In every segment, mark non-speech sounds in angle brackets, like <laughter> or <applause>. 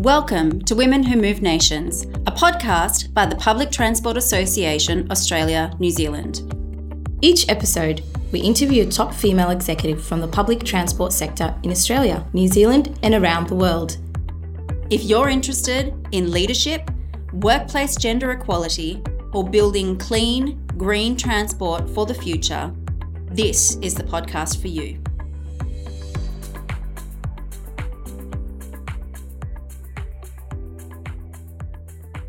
Welcome to Women Who Move Nations, a podcast by the Public Transport Association Australia, New Zealand. Each episode, we interview a top female executive from the public transport sector in Australia, New Zealand, and around the world. If you're interested in leadership, workplace gender equality, or building clean, green transport for the future, this is the podcast for you.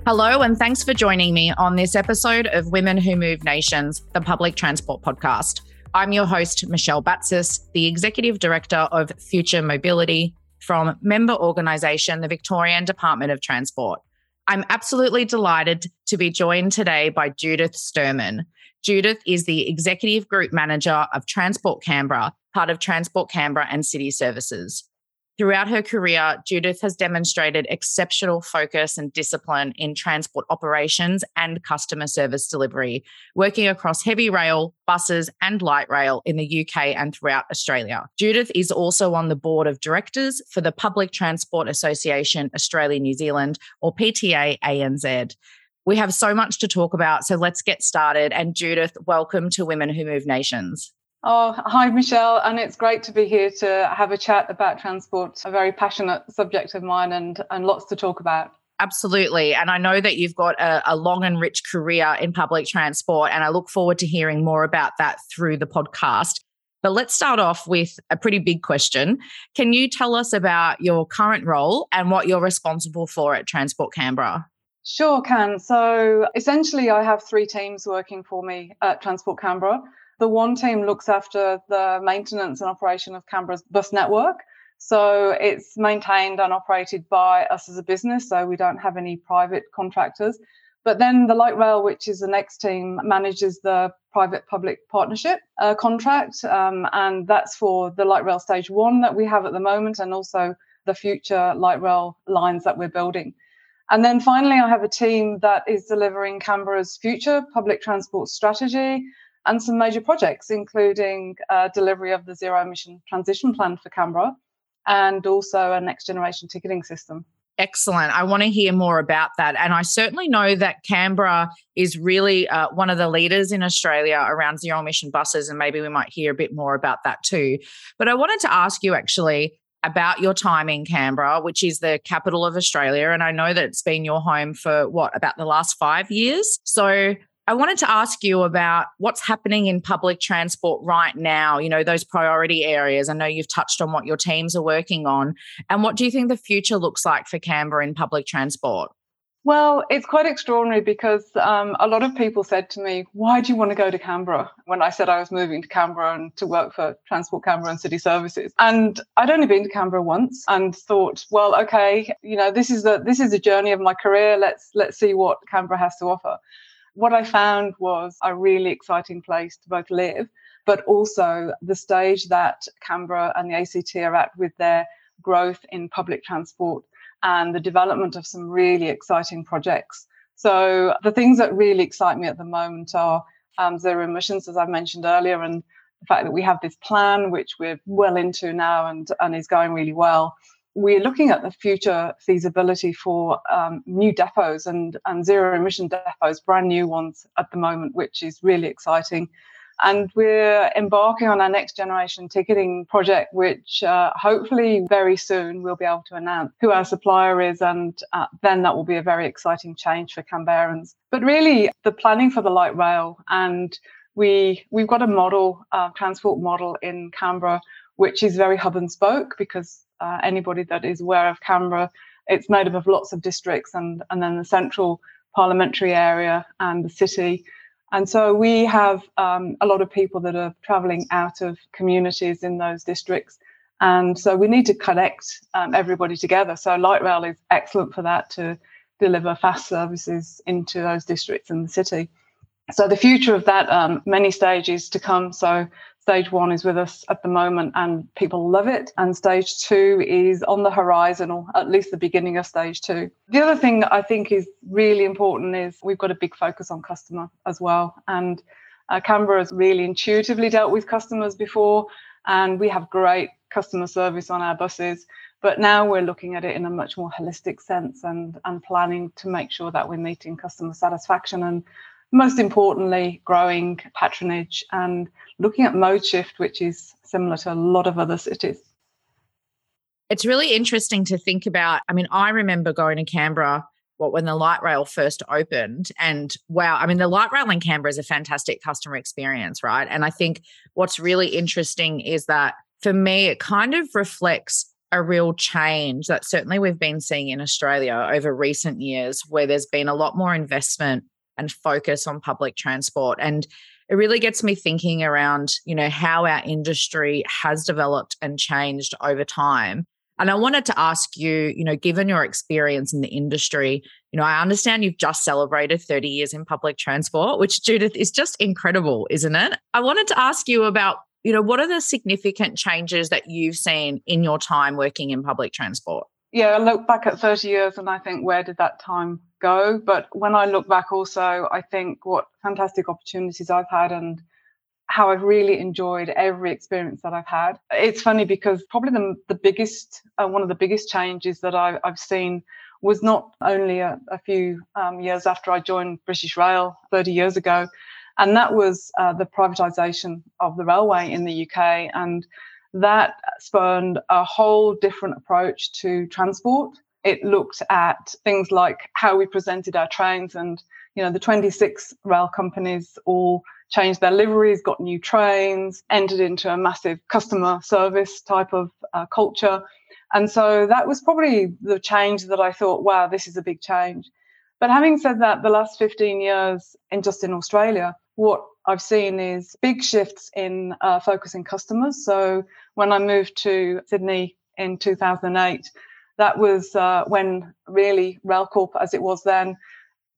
Hello, and thanks for joining me on this episode of Women Who Move Nations, the public transport podcast. I'm your host, Michelle Batsis, the Executive Director of Future Mobility from member organisation, the Victorian Department of Transport. I'm absolutely delighted to be joined today by Judith Sturman. Judith is the Executive Group Manager of Transport Canberra, part of Transport Canberra and City Services. Throughout her career, Judith has demonstrated exceptional focus and discipline in transport operations and customer service delivery, working across heavy rail, buses, and light rail in the UK and throughout Australia. Judith is also on the board of directors for the Public Transport Association Australia New Zealand, or PTA ANZ. We have so much to talk about, so let's get started. And Judith, welcome to Women Who Move Nations. Oh, hi, Michelle. And it's great to be here to have a chat about transport, a very passionate subject of mine and, and lots to talk about. Absolutely. And I know that you've got a, a, long and rich career in public transport, and I look forward to hearing more about that through the podcast. But let's start off with a pretty big question. Can you tell us about your current role and what you're responsible for at Transport Canberra? Sure, can. So essentially, I have three teams working for me at Transport Canberra. The one team looks after the maintenance and operation of Canberra's bus network. So it's maintained and operated by us as a business. So we don't have any private contractors. But then the light rail, which is the next team, manages the private public partnership uh, contract. Um, and that's for the light rail stage one that we have at the moment and also the future light rail lines that we're building. And then finally, I have a team that is delivering Canberra's future public transport strategy and some major projects, including uh, delivery of the zero emission transition plan for Canberra and also a next generation ticketing system. Excellent. I want to hear more about that. And I certainly know that Canberra is really uh, one of the leaders in Australia around zero emission buses. And maybe we might hear a bit more about that too. But I wanted to ask you actually about your time in Canberra, which is the capital of Australia. And I know that it's been your home for what, about the last five years? So I wanted to ask you about what's happening in public transport right now, you know, those priority areas. I know you've touched on what your teams are working on. And what do you think the future looks like for Canberra in public transport? Well, it's quite extraordinary because um, a lot of people said to me, Why do you want to go to Canberra? when I said I was moving to Canberra and to work for Transport Canberra and City Services. And I'd only been to Canberra once and thought, well, okay, you know, this is the this is the journey of my career. Let's let's see what Canberra has to offer. What I found was a really exciting place to both live, but also the stage that Canberra and the ACT are at with their growth in public transport and the development of some really exciting projects. So, the things that really excite me at the moment are um, zero emissions, as I've mentioned earlier, and the fact that we have this plan, which we're well into now and, and is going really well we're looking at the future feasibility for um, new depots and, and zero emission depots, brand new ones at the moment, which is really exciting. And we're embarking on our next generation ticketing project, which uh, hopefully very soon we'll be able to announce who our supplier is. And uh, then that will be a very exciting change for Canberrans. But really, the planning for the light rail and we we've got a model, uh, transport model in Canberra, which is very hub and spoke because uh, anybody that is aware of Canberra, it's made up of lots of districts and, and then the central parliamentary area and the city. And so we have um, a lot of people that are travelling out of communities in those districts. And so we need to connect um, everybody together. So light rail is excellent for that to deliver fast services into those districts in the city. So the future of that, um, many stages to come. So Stage one is with us at the moment and people love it. And stage two is on the horizon, or at least the beginning of stage two. The other thing that I think is really important is we've got a big focus on customer as well. And uh, Canberra has really intuitively dealt with customers before, and we have great customer service on our buses. But now we're looking at it in a much more holistic sense and, and planning to make sure that we're meeting customer satisfaction and most importantly, growing patronage and looking at mode shift, which is similar to a lot of other cities. It's really interesting to think about. I mean, I remember going to Canberra what when the light rail first opened and wow i mean the light rail in canberra is a fantastic customer experience right and i think what's really interesting is that for me it kind of reflects a real change that certainly we've been seeing in australia over recent years where there's been a lot more investment and focus on public transport and it really gets me thinking around you know how our industry has developed and changed over time and I wanted to ask you, you know, given your experience in the industry, you know, I understand you've just celebrated 30 years in public transport, which Judith is just incredible, isn't it? I wanted to ask you about, you know, what are the significant changes that you've seen in your time working in public transport? Yeah, I look back at 30 years and I think, where did that time go? But when I look back also, I think what fantastic opportunities I've had and how I've really enjoyed every experience that I've had. It's funny because probably the, the biggest, uh, one of the biggest changes that I, have seen was not only a, a few um, years after I joined British Rail 30 years ago, and that was uh, the privatisation of the railway in the UK. And that spurned a whole different approach to transport. It looked at things like how we presented our trains and you know the 26 rail companies all changed their liveries, got new trains, entered into a massive customer service type of uh, culture. And so that was probably the change that I thought, wow, this is a big change. But having said that, the last 15 years and just in Australia, what I've seen is big shifts in uh, focusing customers. So when I moved to Sydney in 2008, that was uh, when really RailCorp, as it was then,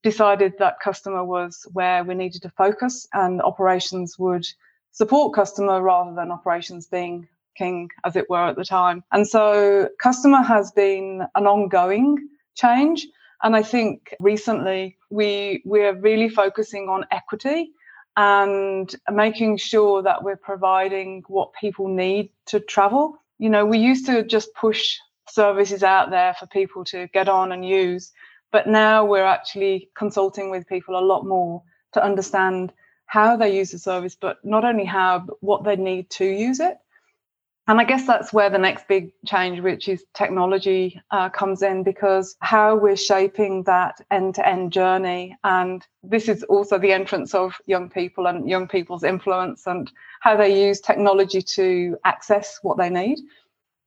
decided that customer was where we needed to focus and operations would support customer rather than operations being king, as it were, at the time. And so customer has been an ongoing change. And I think recently we we're really focusing on equity and making sure that we're providing what people need to travel. You know, we used to just push services out there for people to get on and use. But now we're actually consulting with people a lot more to understand how they use the service, but not only how, but what they need to use it. And I guess that's where the next big change, which is technology, uh, comes in because how we're shaping that end to end journey. And this is also the entrance of young people and young people's influence and how they use technology to access what they need.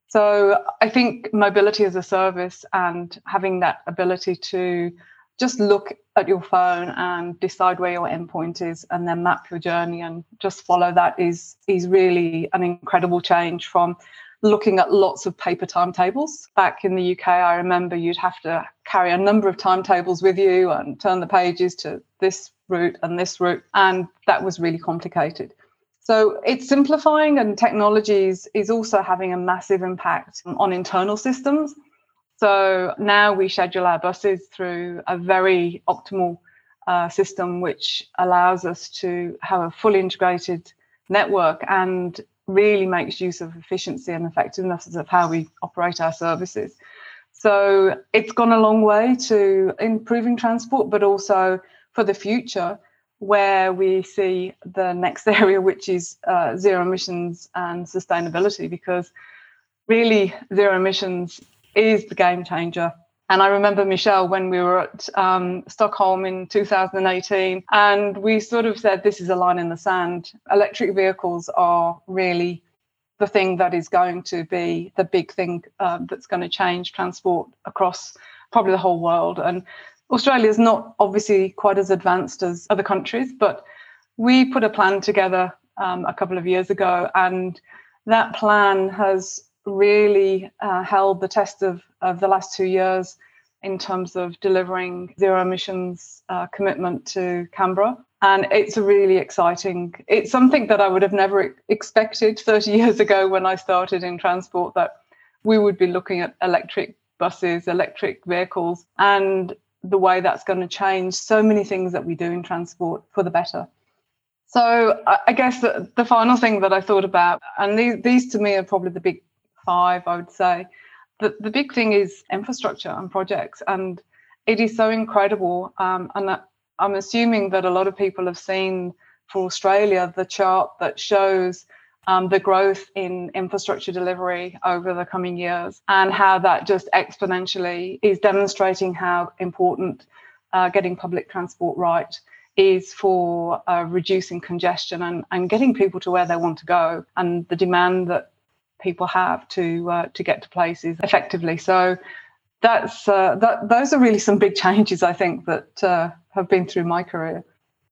So I think mobility as a service and having that ability to just look at your phone and decide where your endpoint is and then map your journey and just follow that is is really an incredible change from looking at lots of paper timetables. Back in the UK, I remember you'd have to carry a number of timetables with you and turn the pages to this route and this route. And that was really complicated. So it's simplifying, and technologies is also having a massive impact on internal systems. So now we schedule our buses through a very optimal uh, system, which allows us to have a fully integrated network and really makes use of efficiency and effectiveness of how we operate our services. So it's gone a long way to improving transport, but also for the future, where we see the next <laughs> area, which is uh, zero emissions and sustainability, because really zero emissions is the game changer. And I remember, Michelle, when we were at um, Stockholm in 2018, and we sort of said, this is a line in the sand. Electric vehicles are really the thing that is going to be the big thing uh, that's going to change transport across probably the whole world. And Australia is not obviously quite as advanced as other countries, but we put a plan together um, a couple of years ago, and that plan has really uh, held the test of, of the last two years in terms of delivering zero emissions uh, commitment to Canberra. And it's really exciting. It's something that I would have never expected 30 <laughs> years ago when I started in transport that we would be looking at electric buses, electric vehicles. And the way that's going to change so many things that we do in transport for the better. So I guess the, the final thing that I thought about, and these, these to me are probably the big five, I would say, the, the big thing is infrastructure and projects. And it is so incredible. Um, and I'm assuming that a lot of people have seen for Australia the chart that shows um, the growth in infrastructure delivery over the coming years and how that just exponentially is demonstrating how important uh, getting public transport right is for uh, reducing congestion and, and getting people to where they want to go and the demand that people have to uh, to get to places effectively. So that's uh, that. Those are really some big changes I think that uh, have been through my career.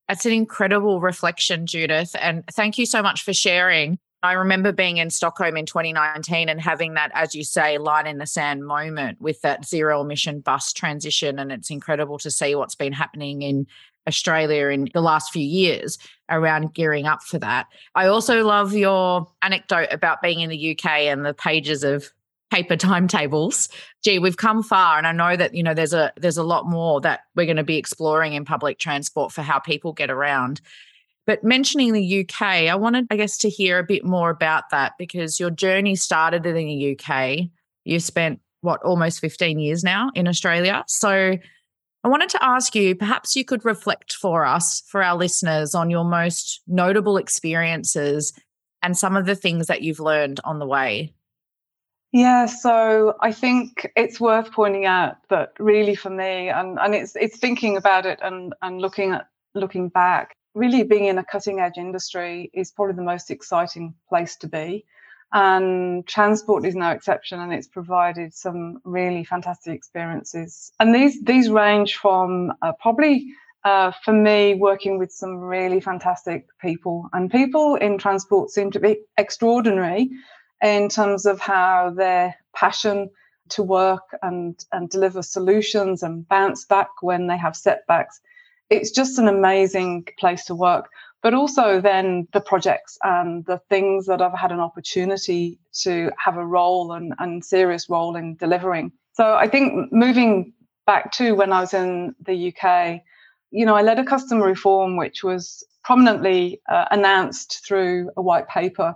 That's an incredible reflection, Judith, and thank you so much for sharing. I remember being in Stockholm in 2019 and having that, as you say, line in the sand moment with that zero emission bus transition. And it's incredible to see what's been happening in Australia in the last few years around gearing up for that. I also love your anecdote about being in the UK and the pages of paper <laughs> timetables. Gee, we've come far and I know that you know there's a there's a lot more that we're going to be exploring in public transport for how people get around. But mentioning the UK, I wanted I guess to hear a bit more about that because your journey started in the UK. You spent what almost 15 years now in Australia. So I wanted to ask you perhaps you could reflect for us, for our listeners, on your most notable experiences and some of the things that you've learned on the way. Yeah, so I think it's worth pointing out that really for me, and, and it's it's thinking about it and, and looking at looking back, really being in a cutting edge industry is probably the most exciting place to be and transport is no exception and it's provided some really fantastic experiences. And these these range from uh, probably uh, for me working with some really fantastic people. And people in transport seem to be extraordinary in terms of how their passion to work and and deliver solutions and bounce back when they have setbacks. It's just an amazing place to work but also then the projects and the things that I've had an opportunity to have a role and, and serious role in delivering. So I think moving back to when I was in the UK, you know, I led a customer reform which was prominently uh, announced through a white paper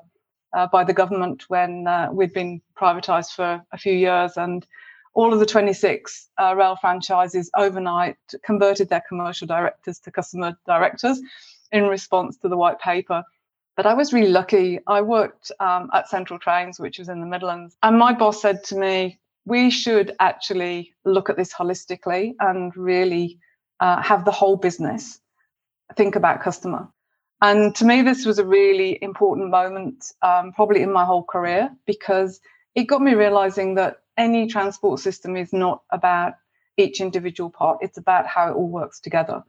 uh, by the government when uh, we'd been privatised for a few years and all of the 26 uh, rail franchises overnight converted their commercial directors to customer directors in response to the white paper. But I was really lucky. I worked um, at Central Trains, which was in the Midlands, and my boss said to me, "We should actually look at this holistically and really uh, have the whole business think about customer." And to me, this was a really important moment, um, probably in my whole career, because it got me realizing that any transport system is not about each individual part; it's about how it all works together.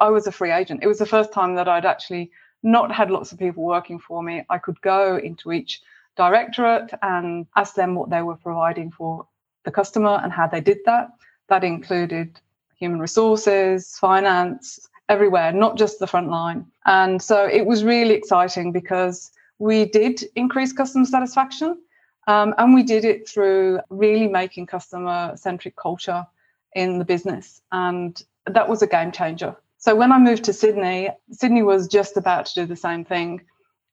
I was a free agent. It was the first time that I'd actually not had lots of people working for me. I could go into each directorate and ask them what they were providing for the customer and how they did that. That included human resources, finance, everywhere, not just the front line. And so it was really exciting because we did increase customer satisfaction um, and we did it through really making customer centric culture in the business. And that was a game changer so when I moved to Sydney, Sydney was just about to do the same thing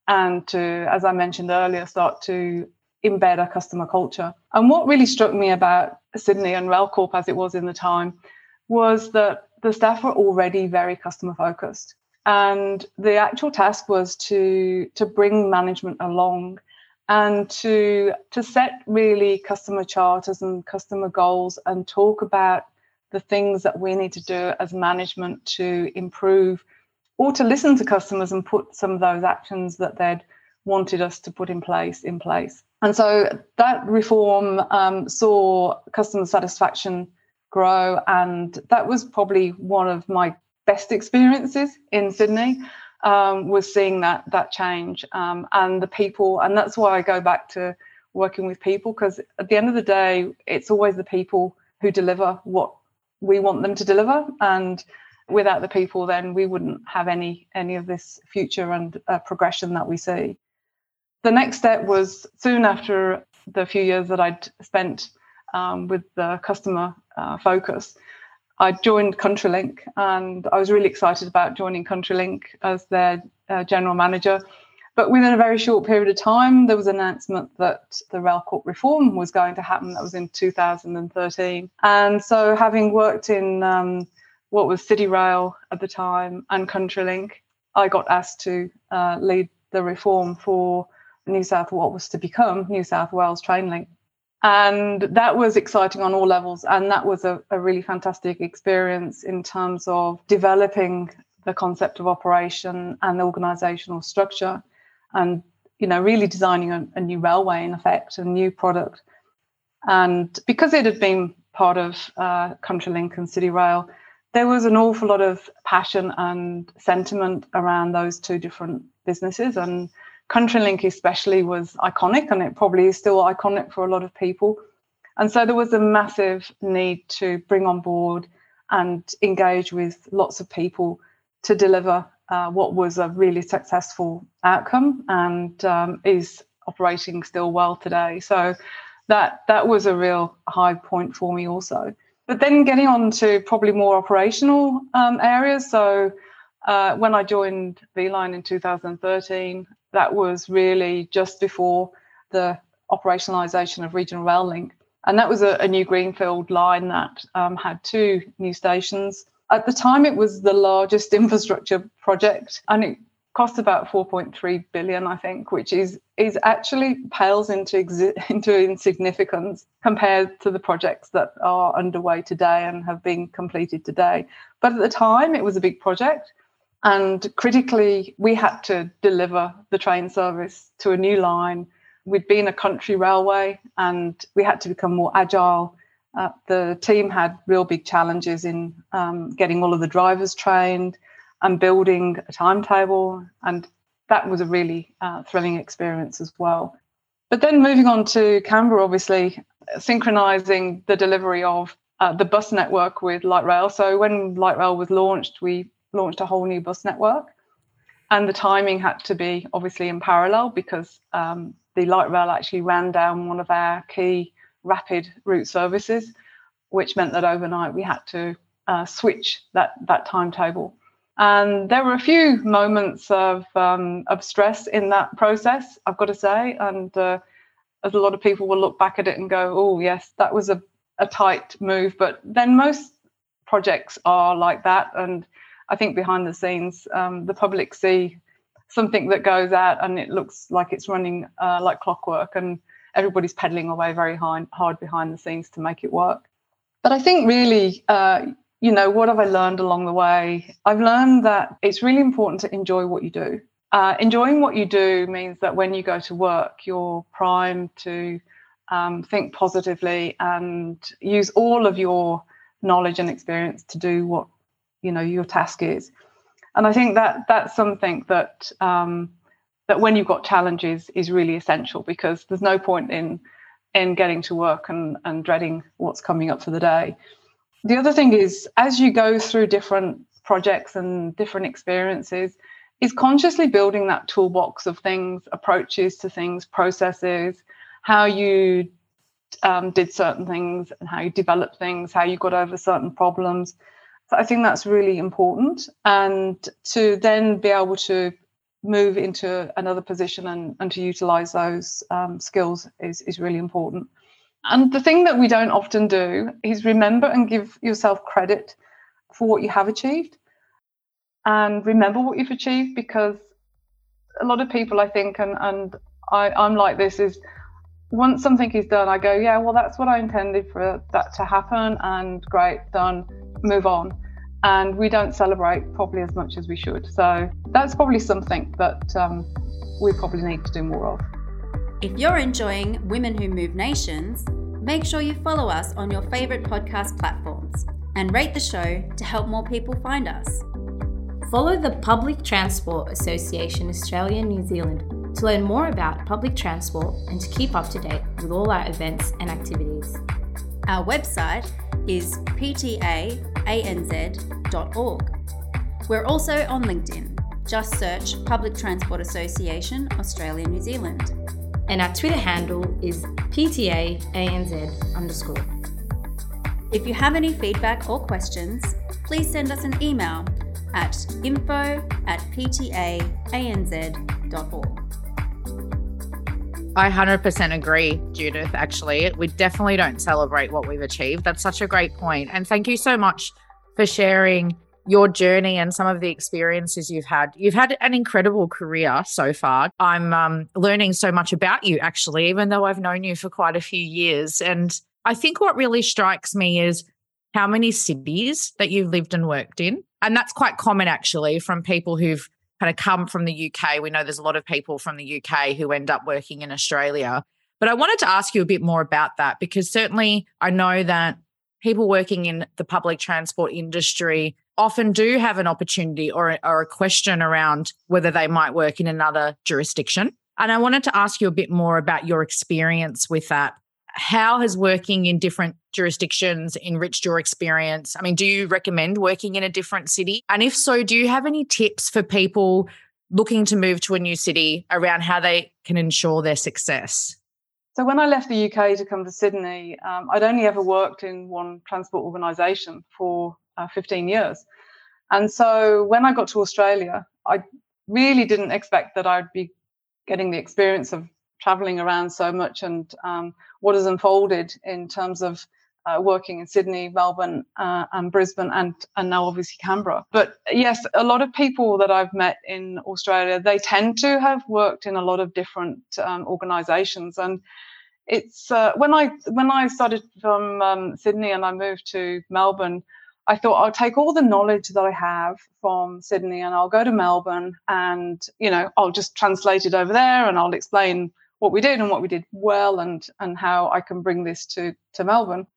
and to, as I mentioned earlier, start to embed a customer culture. And what really struck me about Sydney and RailCorp as it was in the time was that the staff were already very customer focused. And the actual task was to to bring management along and to to set really customer charters and customer goals and talk about the things that we need to do as management to improve or to listen to customers and put some of those actions that they'd wanted us to put in place in place. And so that reform um, saw customer satisfaction grow, and that was probably one of my best experiences in Sydney. Um, was seeing that that change um, and the people, and that's why I go back to working with people because at the end of the day, it's always the people who deliver what we want them to deliver and without the people then we wouldn't have any any of this future and uh, progression that we see. The next step was soon after the few years that i'd spent um, with the customer uh, focus i joined countrylink and i was really excited about joining countrylink as their uh, general manager But within a very short period of time, there was an announcement that the RailCorp reform was going to happen. That was in 2013. And so, having worked in um, what was CityRail at the time and CountryLink, I got asked to uh, lead the reform for New South what was to become New South Wales TrainLink. And that was exciting on all levels. And that was a, a really fantastic experience in terms of developing the concept of operation and the organizational structure and you know really designing a, a, new railway in effect a new product and because it had been part of uh, CountryLink and CityRail, there was an awful lot of passion and sentiment around those two different businesses. And CountryLink, especially, was iconic, and it probably is still iconic for a lot of people. And so there was a massive need to bring on board and engage with lots of people to deliver uh, what was a really successful outcome and um, is operating still well today. So that that was a real high point for me also. But then getting on to probably more operational um, areas. So uh, when I joined V/Line in 2013, that was really just before the operationalisation of Regional Rail Link. And that was a, a new greenfield line that um, had two new stations at the time, it was the largest <laughs> infrastructure project, and it cost about 4.3 billion, I think, which is is actually pales into exi- <laughs> into insignificance compared to the projects that are underway today and have been completed today. But at the time, it was a big project, and critically, we had to deliver the train service to a new line. We'd been a country railway, and we had to become more agile uh, the team had real big challenges in um, getting all of the drivers trained and building a timetable, and that was a really uh, thrilling experience as well. But then moving on to Canberra, obviously synchronizing the delivery of uh, the bus network with light rail. So when light rail was launched, we launched a whole new bus network, and the timing had to be obviously in parallel because um, the light rail actually ran down one of our key rapid route services, which meant that overnight we had to uh, switch that that timetable. And there were a few moments of um, of stress in that process, I've got to say. And uh, as a lot of people will look back at it and go, "Oh, yes, that was a, a tight move." But then most projects are like that, and I think behind the scenes, um, the public see something that goes out and it looks like it's running uh, like clockwork, and everybody's pedaling away very hard, hard behind the scenes to make it work. But I think really, uh, you know, what have I learned along the way? I've learned that it's really important to enjoy what you do. Uh, enjoying what you do means that when you go to work, you're primed to um, think positively and use all of your knowledge and experience to do what you know your task is. And I think that that's something that um, that when you've got challenges is really essential because there's no point in in getting to work and, and dreading what's coming up for the day. The other thing is as you go through different projects and different experiences, is consciously building that toolbox of things, approaches to things, processes, how you um, did certain things and how you developed things, how you got over certain problems. So I think that's really important. And to then be able to move into another position and, and to utilize those um, skills is, is really important. And the thing that we don't often do is remember and give yourself credit for what you have achieved and remember what you've achieved because a lot of people, I think, and, and I, I'm like this, is once something is done, I go, yeah, well, that's what I intended for that to happen, and great, done, move on and we don't celebrate probably as much as we should. So that's probably something that um, we probably need to do more of. If you're enjoying Women Who Move Nations, make sure you follow us on your favourite podcast platforms and rate the show to help more people find us. Follow the Public Transport Association Australia New Zealand to learn more about public transport and to keep up to date with all our events and activities. Our website is ptaanz.org. We're also on LinkedIn. Just search Public Transport Association Australia New Zealand. And our Twitter handle is PTAANZ underscore. If you have any feedback or questions, please send us an email at info at ptaanz.org. I 100% agree, Judith. Actually, we definitely don't celebrate what we've achieved. That's such a great point. And thank you so much for sharing your journey and some of the experiences you've had. You've had an incredible career so far. I'm um, learning so much about you, actually, even though I've known you for quite a few years. And I think what really strikes me is how many cities that you've lived and worked in. And that's quite common, actually, from people who've kind of come from the UK. We know there's a lot of people from the UK who end up working in Australia. But I wanted to ask you a bit more about that because certainly I know that people working in the public transport industry often do have an opportunity or, or a question around whether they might work in another jurisdiction. And I wanted to ask you a bit more about your experience with that. How has working in different jurisdictions enriched your experience? I mean, do you recommend working in a different city? And if so, do you have any tips for people looking to move to a new city around how they can ensure their success? So when I left the UK to come to Sydney, um, I'd only ever worked in one transport organisation for uh, 15 years. And so when I got to Australia, I really didn't expect that I'd be getting the experience of traveling around so much and um, what has unfolded in terms of uh, working in Sydney, Melbourne, uh, and Brisbane, and and now obviously Canberra. But yes, a lot of people that I've met in Australia, they tend to have worked in a lot of different um, organisations, and it's uh, when I when I started from um, Sydney and I moved to Melbourne. I thought I'll take all the knowledge that I have from Sydney and I'll go to Melbourne and, you know, I'll just translate it over there and I'll explain what we did and what we did well and and how I can bring this to to Melbourne.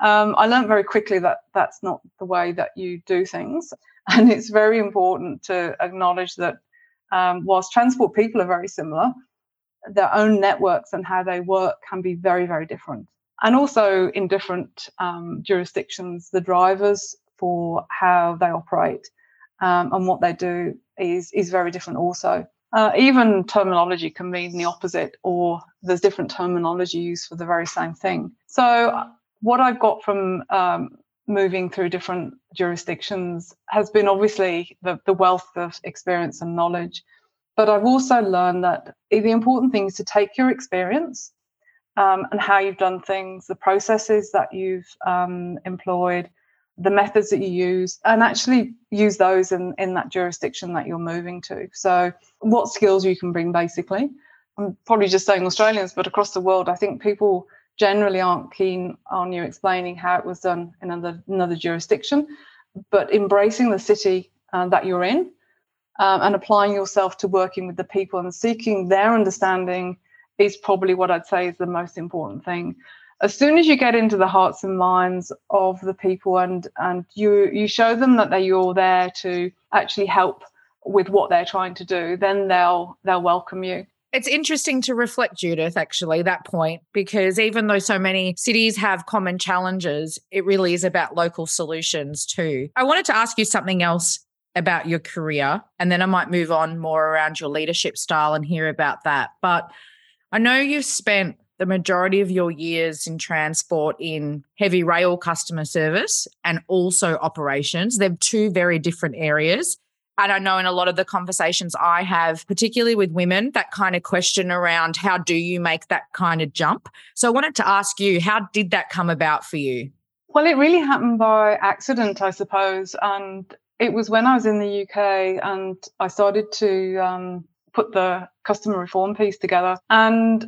Um, I learned very quickly that that's not the way that you do things, <laughs> and it's very important to acknowledge that um, whilst transport people are very similar, their own networks and how they work can be very very different and also in different um, jurisdictions, the drivers for how they operate um, and what they do is is very different. Also, uh, even terminology can mean the opposite, or there's different terminology used for the very same thing. So, what I've got from um, moving through different jurisdictions has been obviously the, the wealth of experience and knowledge. But I've also learned that the important thing is to take your experience um, and how you've done things, the processes that you've um, employed, the methods that you use, and actually use those in, in that jurisdiction that you're moving to. So, what skills you can bring basically. I'm probably just saying Australians, but across the world, I think people generally aren't keen on you explaining how it was done in another, another jurisdiction, but embracing the city uh, that you're in um, and applying yourself to working with the people and seeking their understanding is probably what I'd say is the most important thing. As soon as you get into the hearts and minds of the people and and you you show them that you're there to actually help with what they're trying to do, then they'll they'll welcome you. It's interesting to reflect, Judith, actually, that point, because even though so many cities have common challenges, it really is about local solutions too. I wanted to ask you something else about your career, and then I might move on more around your leadership style and hear about that. But I know you've spent the majority of your years in transport in heavy rail customer service and also operations. They're two very different areas. And I know in a lot of the conversations I have, particularly with women, that kind of question around how do you make that kind of jump? So I wanted to ask you, how did that come about for you? Well, it really happened by accident, I suppose. And it was when I was in the UK and I started to um, put the customer reform piece together. And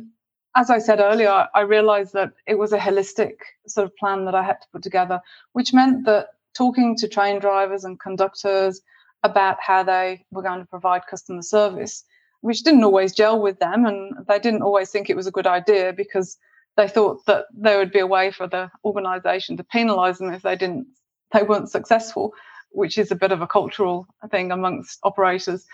as I said earlier, I realized that it was a holistic sort of plan that I had to put together, which meant that talking to train drivers and conductors about how they were going to provide customer service, which didn't always gel with them. And they didn't always think it was a good idea because they thought that there would be a way for the organization to penalize them if they didn't they weren't successful, which is a bit of a cultural thing amongst operators.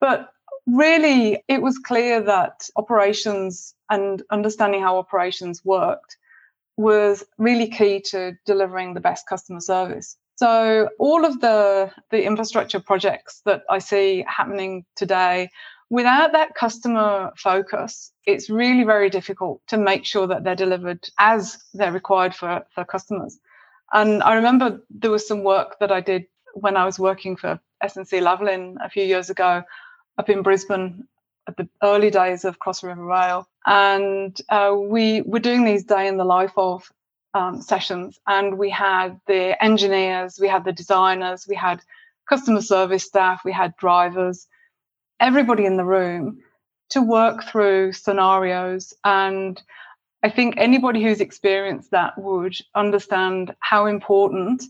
But really, it was clear that operations and understanding how operations worked was really key to delivering the best customer service. So all of the the infrastructure projects that I see happening today without that customer focus, it's really very difficult to make sure that they're delivered as they're required for, for customers. And I remember there was some work that I did when I was working for SNC Lavalin a few years ago up in Brisbane at the early days of Cross River Rail, and uh, we were doing these day in the life of um, sessions, and we had the engineers, we had the designers, we had customer service staff, we had drivers, everybody in the room to work through scenarios. And I think anybody who's experienced that would understand how important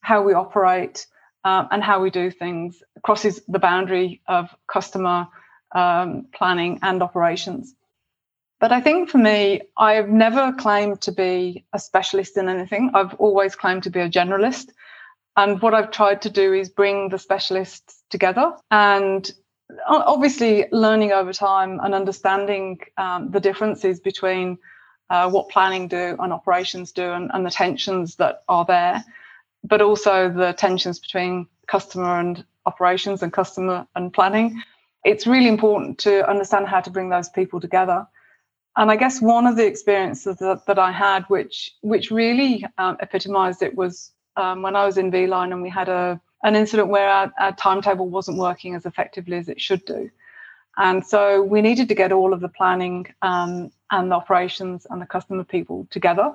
how we operate um, and how we do things crosses the boundary of customer um, planning and operations. But I think for me, I've never claimed to be a specialist in anything. I've always claimed to be a generalist. And what I've tried to do is bring the specialists together and obviously learning over time and understanding um, the differences between uh, what planning do and operations do and, and the tensions that are there, but also the tensions between customer and operations and customer and planning. It's really important to understand how to bring those people together and I guess one of the experiences that, that I had, which which really um, epitomized it, was um, when I was in V/Line and we had a an incident where our, our, timetable wasn't working as effectively as it should do, and so we needed to get all of the planning um, and the operations and the customer people together,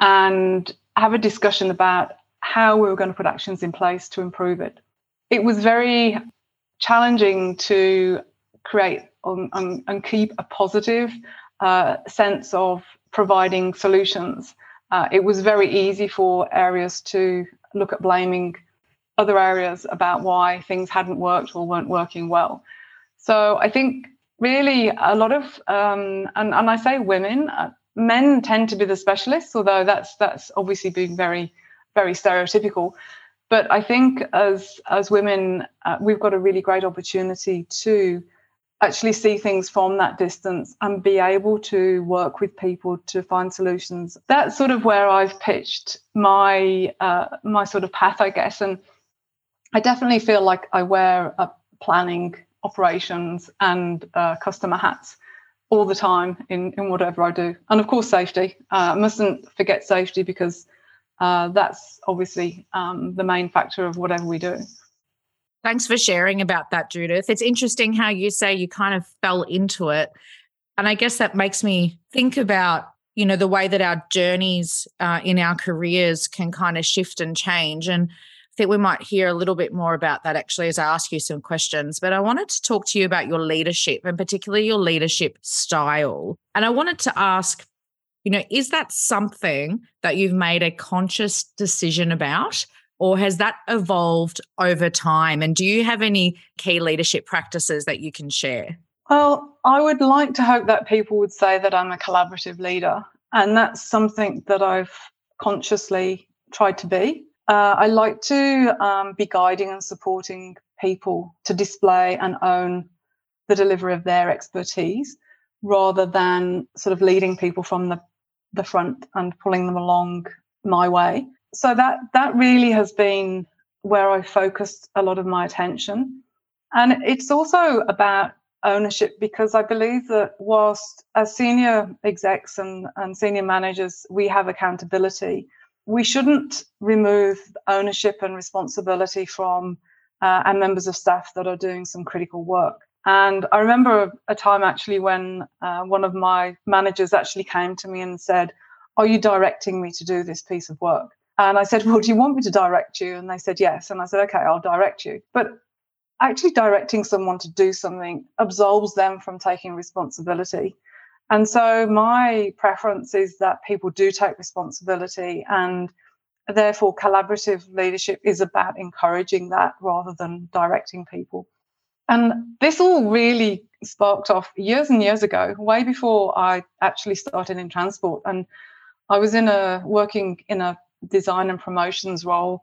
and have a discussion about how we were going to put actions in place to improve it. It was very challenging to create and, keep a positive uh, sense of providing solutions. Uh, it was very easy for areas to look at blaming other areas about why things hadn't worked or weren't working well. So I think really a lot of, um, and, and I say women, uh, men tend to be the specialists, although that's that's obviously being very, very stereotypical. But I think as as women, uh, we've got a really great opportunity to actually see things from that distance and be able to work with people to find solutions. That's sort of where I've pitched my uh, my sort of path, I guess. And I definitely feel like I wear a planning, operations, and uh, customer hats all the time in in whatever I do. And of course, safety. Uh, I mustn't forget safety because uh, that's obviously um, the main factor of whatever we do. Thanks for sharing about that, Judith. It's interesting how you say you kind of fell into it. And I guess that makes me think about, you know, the way that our journeys uh, in our careers can kind of shift and change. And I think we might hear a little bit more about that actually as I ask you some questions. But I wanted to talk to you about your leadership and particularly your leadership style. And I wanted to ask, you know, is that something that you've made a conscious decision about? or has that evolved over time? And do you have any key leadership practices that you can share? Well, I would like to hope that people would say that I'm a collaborative leader. And that's something that I've consciously tried to be. Uh, I like to um, be guiding and supporting people to display and own the delivery of their expertise rather than sort of leading people from the, the front and pulling them along my way so that that really has been where I focused a lot of my attention. And it's also about ownership because I believe that whilst as senior execs and, and senior managers, we have accountability, we shouldn't remove ownership and responsibility from uh, our members of staff that are doing some critical work. And I remember a time actually when uh, one of my managers actually came to me and said, Are you directing me to do this piece of work? And I said, Well, do you want me to direct you? And they said, Yes. And I said, Okay, I'll direct you. But actually, directing someone to do something absolves them from taking responsibility. And so, my preference is that people do take responsibility. And therefore, collaborative leadership is about encouraging that rather than directing people. And this all really sparked off years and years ago, way before I actually started in transport. And I was in a working in a design and promotions role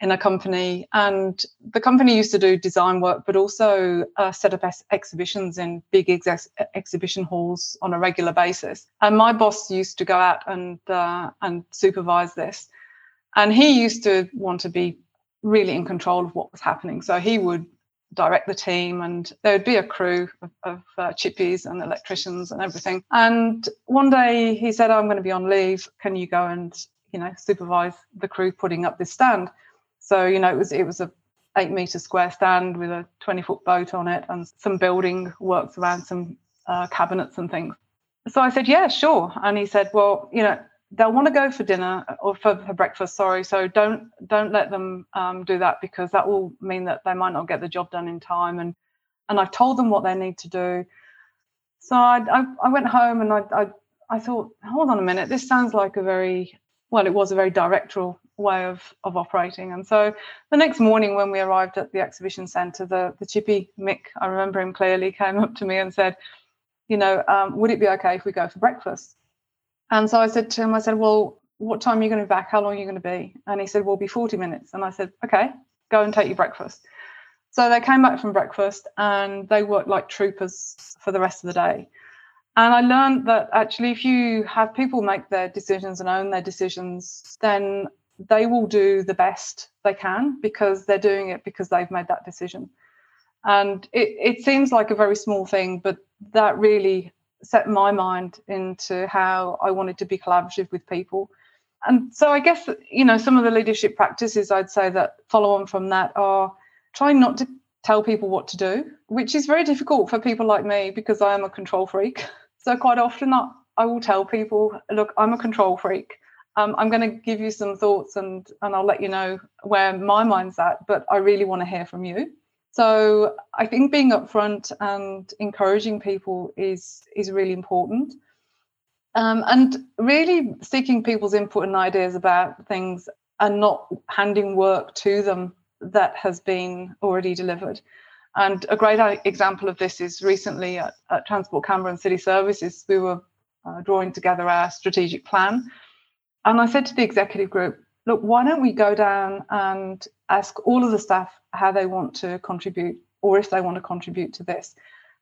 in a company. And the company used to do design work, but also uh, set up ex- exhibitions in big ex- exhibition halls on a regular basis. And my boss used to go out and uh, and supervise this. And he used to want to be really in control of what was happening. So he would direct the team and there would be a crew of, of uh, chippies and electricians and everything and one day he said oh, i'm going to be on leave can you go and you know supervise the crew putting up this stand so you know it was it was a eight meter square stand with a 20 foot boat on it and some building works around some uh, cabinets and things. So I said, yeah, sure. And he said, well, you know, they'll want to go for dinner or for, for breakfast, sorry. So don't don't let them um, do that because that will mean that they might not get the job done in time. And and I've told them what they need to do. So I, I, I went home and I, I I thought, hold on a minute, this sounds like a very well, it was a very directorial way of, of operating. And so the next morning when we arrived at the exhibition centre, the, the chippy Mick, I remember him clearly, came up to me and said, you know, um, would it be okay if we go for breakfast? And so I said to him, I said, well, what time are you going to be back? How long are you going to be? And he said, well, be 40 minutes. And I said, okay, go and take your breakfast. So they came back from breakfast and they worked like troopers for the rest of the day. And I learned that actually, if you have people make their decisions and own their decisions, then they will do the best they can because they're doing it because they've made that decision. And it, it seems like a very small thing, but that really set my mind into how I wanted to be collaborative with people. And so I guess, you know, some of the leadership practices I'd say that follow on from that are trying not to tell people what to do, which is very difficult for people like me because I am a control freak. <laughs> So quite often I, I will tell people, look, I'm a control freak. Um, I'm going to give you some thoughts and and I'll let you know where my mind's at, but I really want to hear from you. So I think being upfront and encouraging people is is really important. Um, and really seeking people's input and ideas about things and not handing work to them that has been already delivered. And a great example of this is recently at, at Transport Canberra and City Services, we were uh, drawing together our strategic plan. And I said to the executive group, look, why don't we go down and ask all of the staff how they want to contribute or if they want to contribute to this?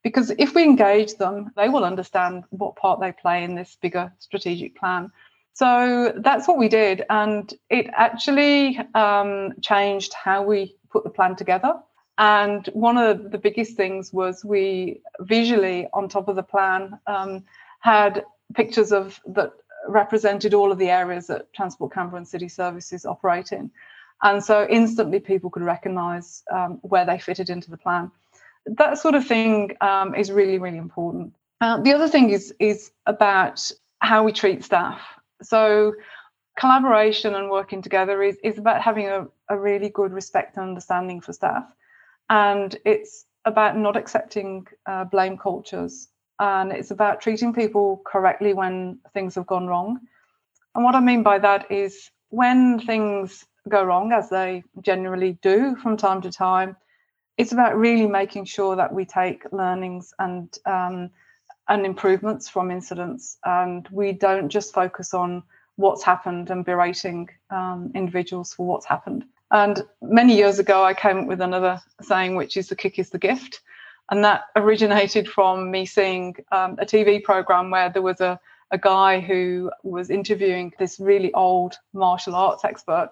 Because if we engage them, they will understand what part they play in this bigger strategic plan. So that's what we did. And it actually um, changed how we put the plan together. And one of the biggest things was we visually, on top of the plan, um, had pictures of that represented all of the areas that Transport Canberra and City Services operate in. And so instantly people could recognise um, where they fitted into the plan. That sort of thing um, is really, really important. Uh, the other thing is is about how we treat staff. So collaboration and working together is, is about having a, a really good respect and understanding for staff and it's about not accepting uh, blame cultures and it's about treating people correctly when things have gone wrong. And what i mean by that is when things go wrong as they generally do from time to time it's about really making sure that we take learnings and um, and improvements from incidents. And we don't just focus on what's happened and berating um, individuals for what's happened. And many years ago, I came up with another saying, which is the kick is the gift. And that originated from me seeing um, a TV program where there was a, a guy who was interviewing this really old martial arts expert.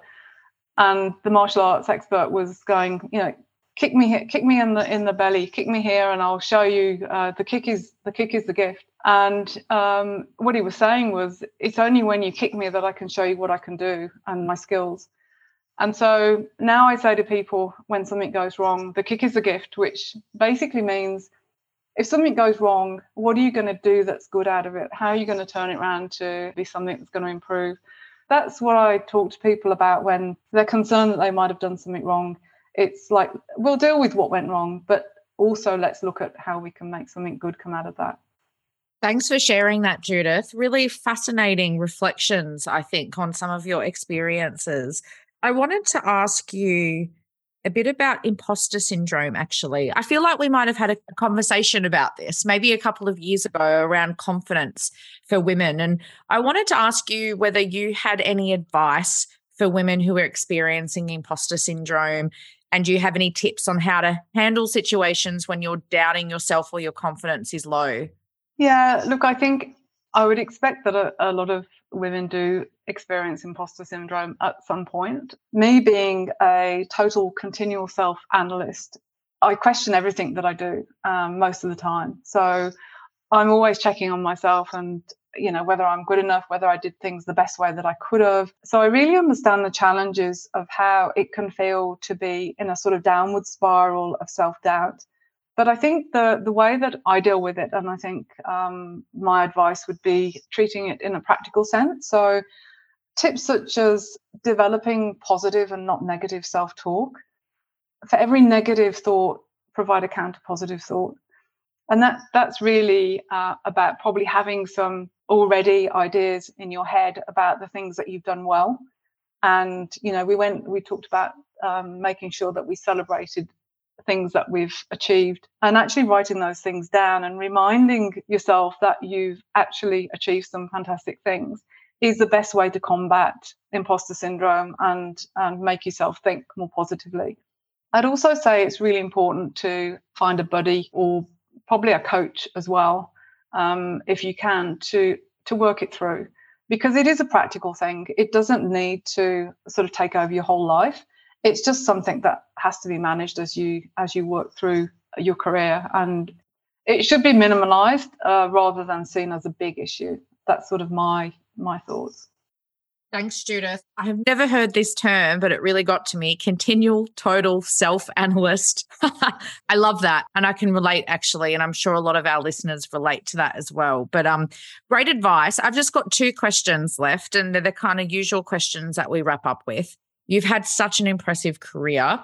And the martial arts expert was going, you know, kick me here, kick me in the in the belly, kick me here, and I'll show you. Uh, the kick is the kick is the gift. And um, what he was saying was, it's only when you kick me that I can show you what I can do and my skills. And so now I say to people when something goes wrong, the kick is a gift, which basically means if something goes wrong, what are you going to do that's good out of it? How are you going to turn it around to be something that's going to improve? That's what I talk to people about when they're concerned that they might have done something wrong. It's like, we'll deal with what went wrong, but also let's look at how we can make something good come out of that. Thanks for sharing that, Judith. Really fascinating reflections, I think, on some of your experiences. I wanted to ask you a bit about imposter syndrome, actually. I feel like we might have had a conversation about this maybe a couple of years ago around confidence for women. And I wanted to ask you whether you had any advice for women who are experiencing imposter syndrome. And do you have any tips on how to handle situations when you're doubting yourself or your confidence is low? Yeah, look, I think I would expect that a, a lot of women do experience imposter syndrome at some point. Me being a total continual self analyst, I question everything that I do um, most of the time. So I'm always checking on myself and you know, whether I'm good enough, whether I did things the best way that I could have. So I really understand the challenges of how it can feel to be in a sort of downward spiral of self doubt. But I think the the way that I deal with it, and I think um, my advice would be treating it in a practical sense. So tips such as developing positive and not negative self talk. For every negative thought, provide a counter positive thought and that that's really uh, about probably having some already ideas in your head about the things that you've done well and you know we went we talked about um, making sure that we celebrated things that we've achieved and actually writing those things down and reminding yourself that you've actually achieved some fantastic things is the best way to combat imposter syndrome and and make yourself think more positively i'd also say it's really important to find a buddy or probably a coach as well, um, if you can, to to work it through because it is a practical thing. It doesn't need to sort of take over your whole life. It's just something that has to be managed as you as you work through your career, and it should be minimalized uh, rather than seen as a big issue. That's sort of my my thoughts. Thanks, Judith. I have never heard this term, but it really got to me. Continual total self analyst. <laughs> I love that. And I can relate actually. And I'm sure a lot of our listeners relate to that as well. But um, great advice. I've just got two questions left, and they're the kind of usual questions that we wrap up with. You've had such an impressive career.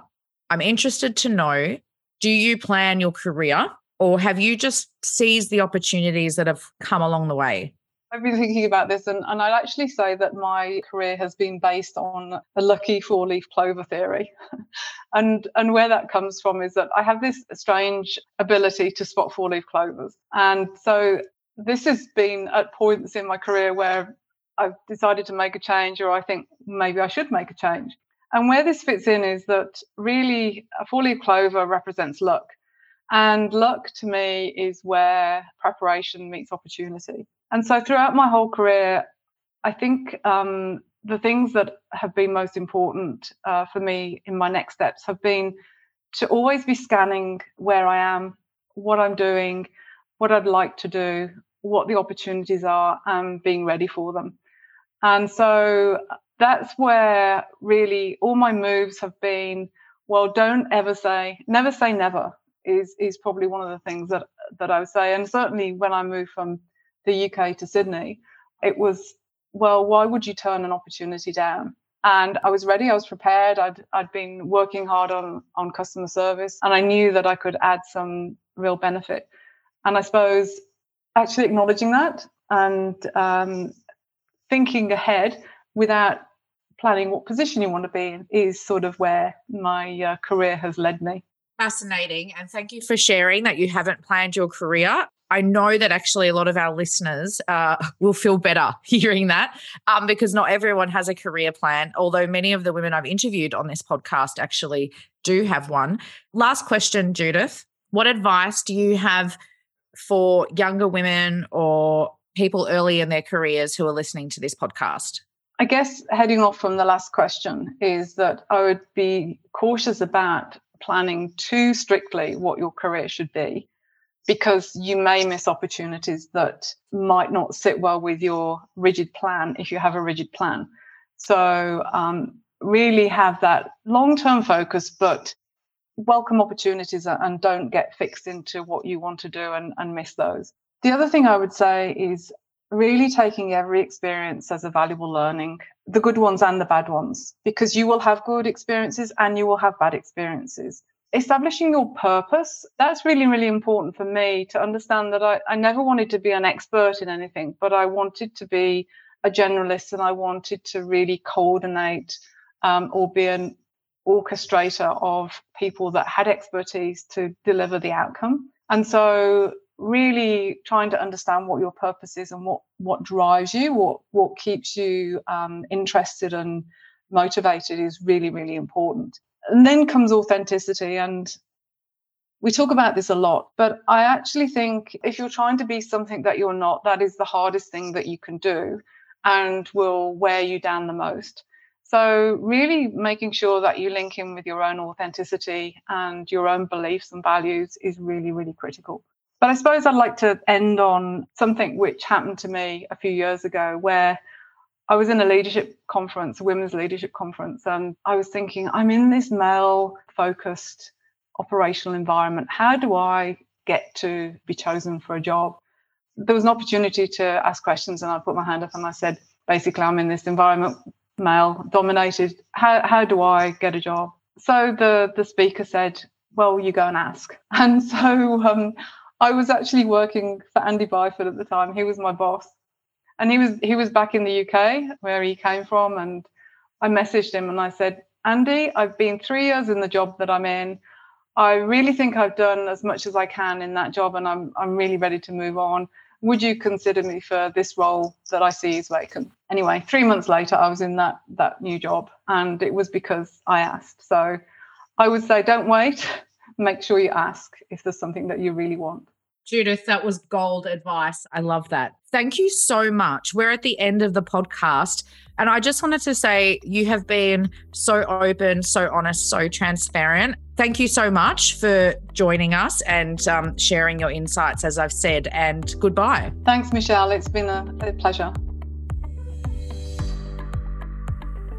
I'm interested to know do you plan your career or have you just seized the opportunities that have come along the way? I've been thinking about this, and, and I'd actually say that my career has been based on the lucky four leaf clover theory. <laughs> and, and where that comes from is that I have this strange ability to spot four leaf clovers. And so this has been at points in my career where I've decided to make a change, or I think maybe I should make a change. And where this fits in is that really a four leaf clover represents luck. And luck to me is where preparation meets opportunity. And so throughout my whole career, I think um, the things that have been most important uh, for me in my next steps have been to always be scanning where I am, what I'm doing, what I'd like to do, what the opportunities are, and being ready for them. And so that's where really all my moves have been. Well, don't ever say, never say never is is probably one of the things that that I would say. And certainly when I moved from the UK to Sydney, it was, well, why would you turn an opportunity down? And I was ready, I was prepared. I'd I'd been working hard on on customer service and I knew that I could add some real benefit. And I suppose actually acknowledging that and um, thinking ahead without planning what position you want to be in is sort of where my uh, career has led me. Fascinating. And thank you for sharing that you haven't planned your career. I know that actually a lot of our listeners uh, <laughs> will feel better <laughs> hearing that um, because not everyone has a career plan, although many of the women I've interviewed on this podcast actually do have one. Last question, Judith. What advice do you have for younger women or people early in their careers who are listening to this podcast? I guess heading off from the last question is that I would be cautious about planning too strictly what your career should be because you may miss opportunities that might not sit well with your rigid plan if you have a rigid plan. So, um, really have that long term focus, but welcome opportunities and don't get fixed into what you want to do and, and miss those. The other thing I would say is really taking every experience as a valuable learning, the good ones and the bad ones, because you will have good experiences and you will have bad experiences. Establishing your purpose that's really really important for me to understand that I, I never wanted to be an expert in anything but i wanted to be a generalist and i wanted to really coordinate um, or be an orchestrator of people that had expertise to deliver the outcome. And so really trying to understand what your purpose is and what what drives you what what keeps you um, interested and motivated is really really important and then comes authenticity. And we talk about this a lot, but I actually think if you're trying to be something that you're not, that is the hardest thing that you can do and will wear you down the most. So, really making sure that you link in with your own authenticity and your own beliefs and values is really, really critical. But I suppose I'd like to end on something which happened to me a few years ago where I was in a leadership conference, a women's leadership conference, and I was thinking, I'm in this male focused operational environment. How do I get to be chosen for a job? There was an opportunity to ask questions, and I put my hand up and I said, basically, I'm in this environment, male dominated. How, how do I get a job? So the, the speaker said, Well, you go and ask. <laughs> And so um, I was actually working for Andy Byford at the time. He was my boss and he was he was back in the UK where he came from, and I messaged him and I said, Andy, I've been three years in the job that I'm in. I really think I've done as much as I can in that job, and I'm I'm really ready to move on. Would you consider me for this role that I see is vacant? Anyway, three months later, I was in that that new job, and it was because I asked. So, I would say, don't wait. Make sure you ask if there's something that you really want. Judith, that was gold advice. I love that. Thank you so much. We're at the end of the podcast. And I just wanted to say you have been so open, so honest, so transparent. Thank you so much for joining us and um, sharing your insights, as I've said. And goodbye. Thanks, Michelle. It's been a, a pleasure.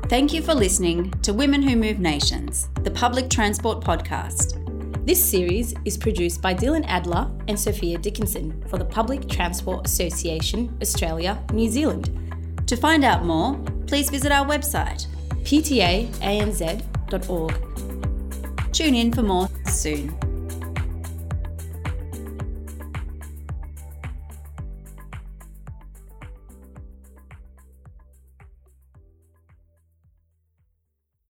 Thank you for listening to Women Who Move Nations, the public transport podcast. This series is produced by Dylan Adler and Sophia Dickinson for the Public Transport Association Australia, New Zealand. To find out more, please visit our website ptaanz.org. Tune in for more soon.